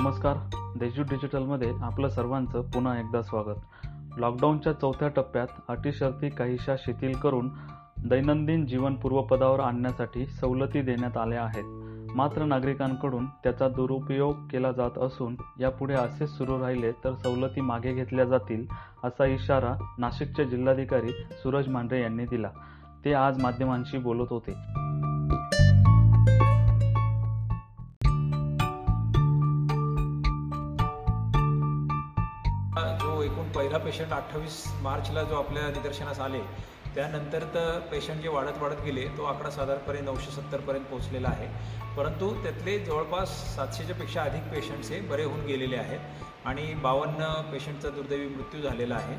नमस्कार. देजू डिजिटलमध्ये आपलं सर्वांचं पुन्हा एकदा स्वागत. लॉकडाऊनच्या चौथ्या टप्प्यात अटी शर्ती काहीशा शिथिल करून दैनंदिन जीवन पूर्वपदावर आणण्यासाठी सवलती देण्यात आल्या आहेत. मात्र नागरिकांकडून त्याचा दुरुपयोग केला जात असून यापुढे असेच सुरू राहिले तर सवलती मागे घेतल्या जातील असा इशारा नाशिकचे जिल्हाधिकारी सूरज मांढरे यांनी दिला. ते आज माध्यमांशी बोलत होते. पहिला पेशंट अठ्ठावीस मार्चला जो आपल्या निदर्शनास आले त्यानंतर तर पेशंट जे वाढत वाढत गेले तो आकडा साधारणपणे नऊशे सत्तरपर्यंत पोहोचलेला आहे. परंतु त्यातले जवळपास सातशेच्या पेक्षा अधिक पेशंट्स हे बरे होऊन गेलेले आहेत आणि बावन्न पेशंटचा दुर्दैवी मृत्यू झालेला आहे.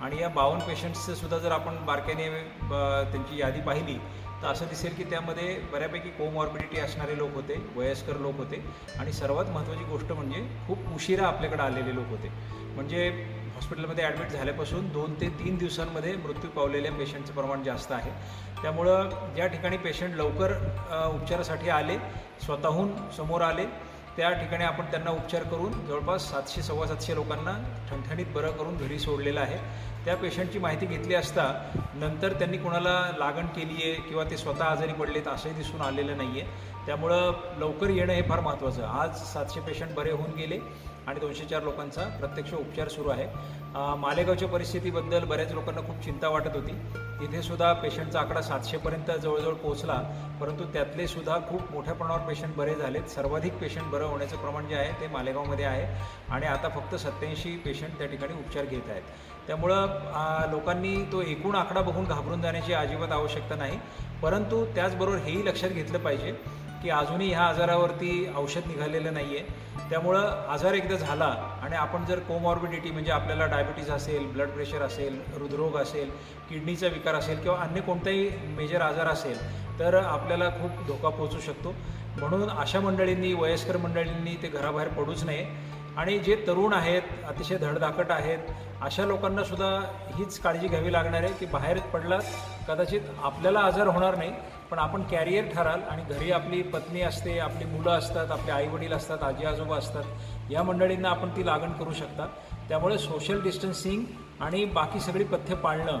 आणि या बावन्न पेशंट्सचं सुद्धा जर आपण बारकाईने ब- त्यांची यादी पाहिली तर असं दिसेल की त्यामध्ये बऱ्यापैकी कोमॉर्बिडिटी असणारे लोक होते वयस्कर लोक होते आणि सर्वात महत्त्वाची गोष्ट म्हणजे खूप उशिरा आपल्याकडे आलेले लोक होते. म्हणजे हॉस्पिटलमध्ये ॲडमिट झाल्यापासून दोन ते तीन दिवसांमध्ये मृत्यू पावलेल्या पेशंटचं प्रमाण जास्त आहे. त्यामुळं ज्या ठिकाणी पेशंट लवकर उपचारासाठी आले स्वतःहून समोर आले त्या ठिकाणी आपण त्यांना उपचार करून जवळपास सातशे सव्वा सातशे लोकांना ठणठणीत बरं करून घरी सोडलेलं आहे. त्या पेशंटची माहिती घेतली असता नंतर त्यांनी कोणाला लागण केली आहे किंवा ते स्वतः आजारी पडलेत असंही दिसून आलेलं नाही आहे त्यामुळं लवकर येणं हे फार महत्त्वाचं आज सातशे पेशंट बरे होऊन गेले. आणि दोनशे चार लोकांचा प्रत्यक्ष उपचार सुरू आहे. मालेगावच्या परिस्थितीबद्दल बऱ्याच लोकांना खूप चिंता वाटत होती. इथे सुद्धा पेशंटचा आकडा सातशेपर्यंत जवळजवळ पोहोचला परंतु त्यातले सुद्धा खूप मोठ्या प्रमाणावर पेशंट बरे झालेत. सर्वाधिक पेशंट बरं होण्याचं प्रमाण जे आहे ते मालेगावमध्ये आहे आणि आता फक्त सत्याऐंशी पेशंट त्या ठिकाणी उपचार घेत आहेत. त्यामुळं लोकांनी तो एकूण आकडा बघून घाबरून जाण्याची अजिबात आवश्यकता नाही परंतु त्याचबरोबर हेही लक्षात घेतलं पाहिजे की अजूनही ह्या आजारावरती औषध निघालेलं नाही आहे त्यामुळं आजार एकदा झाला आणि आपण जर कोमॉर्बिडिटी म्हणजे आपल्याला डायबिटीज असेल ब्लड प्रेशर असेल हृदरोग असेल किडनीचा विकार असेल किंवा अन्य कोणताही मेजर आजार असेल तर आपल्याला खूप धोका पोहोचू शकतो. म्हणून अशा मंडळींनी वयस्कर मंडळींनी ते घराबाहेर पडूच नये. आणि जे तरुण आहेत अतिशय धडधाकट आहेत अशा लोकांना सुद्धा हीच काळजी घ्यावी लागणार आहे की बाहेर पडलात कदाचित आपल्याला आजार होणार नाही. पण आपण कॅरियर ठराल आणि घरी आपली पत्नी असते आपली मुलं असतात आपले आईवडील असतात आजी आजोबा असतात या मंडळींना आपण ती लागण करू शकता त्यामुळे सोशल डिस्टन्सिंग आणि बाकी सगळी पथ्य पाळणं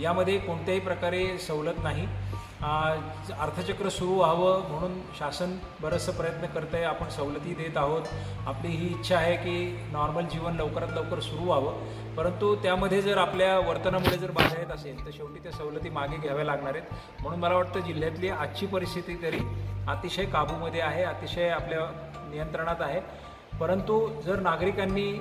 यामध्ये कोणत्याही प्रकारे सवलत नाही. अर्थचक्र सुरू व्हावं म्हणून शासन बरंचसं प्रयत्न करत आहे. आपण सवलती देत आहोत. आपली ही इच्छा आहे की नॉर्मल जीवन लवकरात लवकर सुरू व्हावं. परंतु त्यामध्ये जर आपल्या वर्तनामुळे जर बाधा येत असेल तर शेवटी त्या सवलती मागे घ्याव्या लागणार आहेत. म्हणून मला वाटतं जिल्ह्यातली आजची परिस्थिती तरी अतिशय काबूमध्ये आहे अतिशय आपल्या नियंत्रणात आहे. परंतु जर नागरिकांनी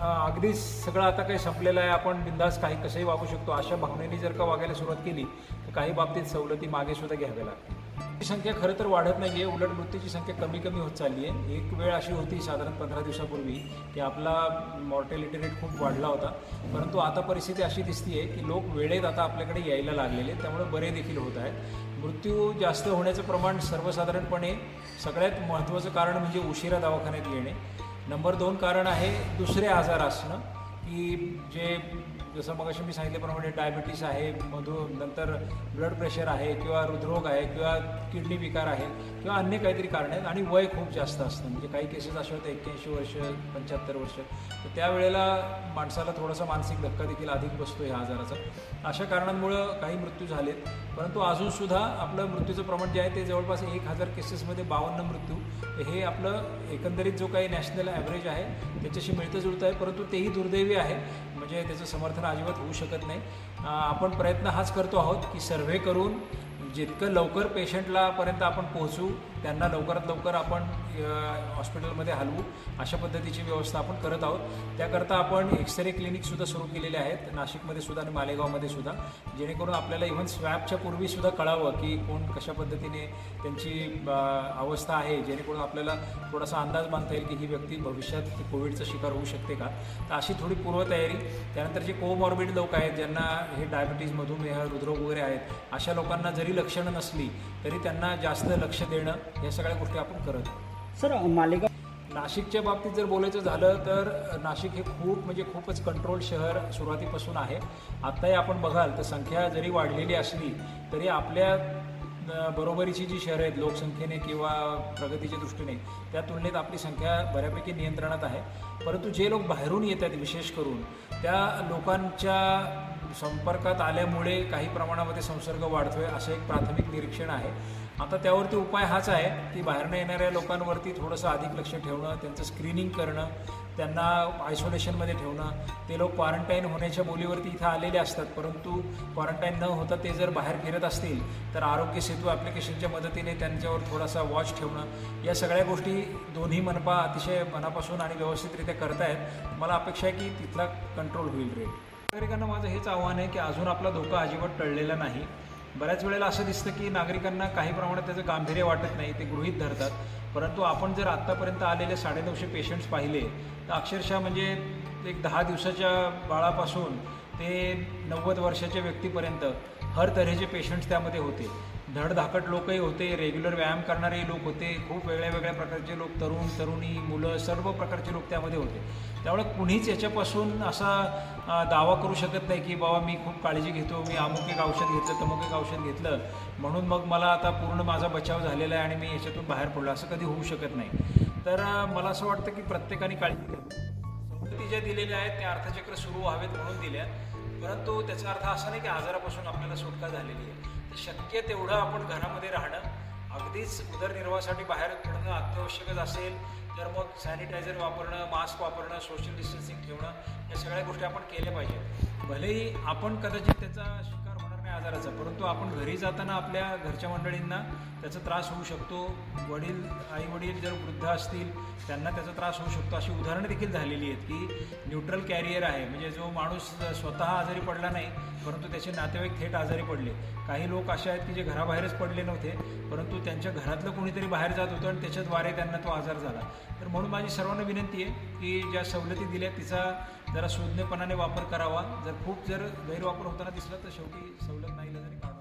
अगदी सगळं आता काही संपलेलं आहे. आपण बिंदास काही कसंही वागू शकतो. अशा भावनेने जर का वागायला सुरुवात केली तर काही बाबतीत सवलती मागे सुद्धा घ्याव्या लागतील. ती संख्या खरं तर वाढत नाही आहे उलट मृत्यूची संख्या कमी कमी होत चालली आहे एक वेळ अशी होती साधारण पंधरा दिवसापूर्वी की आपला मॉर्टॅलिटी रेट खूप वाढला होता. परंतु आता परिस्थिती अशी दिसते आहे की लोक वेळेत आता आपल्याकडे यायला लागलेले आहेत, त्यामुळे बरे देखील होत आहेत. मृत्यू जास्त होण्याचं प्रमाण सर्वसाधारणपणे सगळ्यात महत्त्वाचं कारण म्हणजे उशिरा दवाखान्यात येणे. नंबर दोन कारण आहे दुसरे आजार असणं की जे जसं मग मी सांगितल्याप्रमाणे डायबिटीस आहे मधु नंतर ब्लड प्रेशर आहे किंवा हृदरोग आहे किंवा किडनी विकार आहे किंवा अन्य काहीतरी कारण आहेत आणि वय खूप जास्त असतं. म्हणजे काही केसेस असे होते एक्क्याऐंशी वर्ष पंच्याहत्तर वर्ष. तर त्यावेळेला माणसाला थोडासा मानसिक धक्का देखील अधिक बसतो ह्या आजाराचा. अशा कारणांमुळं काही मृत्यू झालेत. परंतु अजूनसुद्धा आपलं मृत्यूचं प्रमाण जे आहे ते जवळपास एक हजार केसेसमध्ये बावन्न मृत्यू. हे आपलं एकंदरीत जो काही नॅशनल ॲव्हरेज आहे त्याच्याशी मिळतं जुळतं आहे परंतु तेही दुर्दैवी आहे. म्हणजे त्याचं समर्थन अजिबात होऊ शकत नाही. आपण प्रयत्न हाच करतो आहोत की सर्व्हे करून जितकं लवकर पेशंटला पर्यंत आपण पोहोचू त्यांना लवकरात लवकर आपण हॉस्पिटलमध्ये हलवू अशा पद्धतीची व्यवस्था आपण करत आहोत. त्याकरता आपण एक्सरे क्लिनिकसुद्धा सुरू केलेले आहेत. नाशिकमध्ये सुद्धा आणि मालेगावमध्ये सुद्धा. जेणेकरून आपल्याला इव्हन स्वॅबच्या पूर्वीसुद्धा कळावं की कोण कशा पद्धतीने त्यांची अवस्था आहे. जेणेकरून आपल्याला थोडासा अंदाज बांधता येईल की ही व्यक्ती भविष्यात कोविडचा शिकार होऊ शकते का? तर अशी थोडी पूर्वतयारी. त्यानंतर जे कोमॉर्बिड लोक आहेत ज्यांना हे डायबिटीज मधुमेह हृदरोग वगैरे आहेत अशा लोकांना जरी लक्षणं नसली तरी त्यांना जास्त लक्ष देणं या सगळ्या गोष्टी आपण करत आहोत. सर मालेगाव नाशिकच्या बाबतीत जर बोलायचं झालं तर नाशिक हे खूप म्हणजे खूपच कंट्रोल शहर सुरुवातीपासून आहे. आत्ताही आपण बघाल तर संख्या जरी वाढलेली असली तरी आपल्या बरोबरीची जी शहरं आहेत लोकसंख्येने किंवा प्रगतीच्या दृष्टीने त्या तुलनेत आपली संख्या बऱ्यापैकी नियंत्रणात आहे. परंतु जे लोक बाहेरून येत आहेत विशेष करून त्या लोकांच्या संपर्कात आल्यामुळे काही प्रमाणामध्ये संसर्ग वाढतोय असं एक प्राथमिक निरीक्षण आहे. आता त्यावरती उपाय हाच आहे की बाहेरनं येणाऱ्या लोकांवरती थोडंसं अधिक लक्ष ठेवणं त्यांचं स्क्रीनिंग करणं त्यांना आयसोलेशनमध्ये ठेवणं. ते लोक क्वारंटाईन होण्याच्या बोलीवरती इथं आलेले असतात परंतु क्वारंटाईन न होता ते जर बाहेर फिरत असतील तर आरोग्य सेतू ॲप्लिकेशनच्या मदतीने त्यांच्यावर थोडासा वॉच ठेवणं. या सगळ्या गोष्टी दोन्ही मनपा अतिशय मनापासून आणि व्यवस्थितरित्या करतायत. मला अपेक्षा आहे की तिथला कंट्रोल होईल रेट नागरिकांना माझं हेच आव्हान आहे की अजून आपला धोका अजिबात टळलेला नाही. बऱ्याच वेळेला असं दिसतं की नागरिकांना काही प्रमाणात त्याचं गांभीर्य वाटत नाही ते गृहीत धरतात. परंतु आपण जर आत्तापर्यंत आलेले साडेनऊशे पेशंट्स पाहिले तर अक्षरशः म्हणजे एक दहा दिवसाच्या बाळापासून ते नव्वद वर्षाच्या व्यक्तीपर्यंत हर तऱ्हेचे पेशंट्स त्यामध्ये होते. धडधाकट लोकही होते रेग्युलर व्यायाम करणारे लोक होते खूप वेगळ्या वेगळ्या प्रकारचे लोक तरुण तरुणी मुलं सर्व प्रकारचे लोक त्यामध्ये होते. त्यामुळे कुणीच याच्यापासून असा दावा करू शकत नाही की बाबा मी खूप काळजी घेतो मी अमुक एक औषध घेतलं तमुक एक औषध घेतलं. म्हणून मग मला आता पूर्ण माझा बचाव झालेला आहे आणि मी याच्यातून बाहेर पडलो. असं कधी होऊ शकत नाही. तर मला असं वाटतं की प्रत्येकाने काळजी घ्यावी. सवलती ज्या दिलेल्या आहेत त्या अर्थचक्र सुरू व्हावेत म्हणून दिल्या परंतु त्याचा अर्थ असा नाही की आजारापासून आपल्याला सुटका झालेली आहे. तर शक्य तेवढं आपण घरामध्ये राहणं अगदीच उदरनिर्वाहासाठी बाहेर पडणं अत्यावश्यकच असेल तर मग सॅनिटायझर वापरणं मास्क वापरणं सोशल डिस्टन्सिंग ठेवणं या सगळ्या गोष्टी आपण केल्या पाहिजे भलेही आपण कदाचित त्याचा आजाराचा. परंतु आपण घरी जाताना आपल्या घरच्या मंडळींना त्याचा त्रास होऊ शकतो. वडील आई वडील जर वृद्ध असतील त्यांना त्याचा त्रास होऊ शकतो. अशी उदाहरणं देखील झालेली आहेत की न्यूट्रल कॅरियर आहे. म्हणजे जो माणूस स्वतः आजारी पडला नाही परंतु त्याचे नातेवाईक थेट आजारी पडले. काही लोक असे आहेत की जे घराबाहेरच पडले नव्हते परंतु त्यांच्या घरातलं कोणीतरी बाहेर जात होतं आणि त्याच्याद्वारे त्यांना तो आजार झाला. तर म्हणून माझी सर्वांना विनंती आहे की ज्या सवलती दिल्या तिचा जरा सुज्ञपणाने वापर करावा. जर खूप जर गैरवापर होताना दिसला तर शेवटी सवलत नाही जरी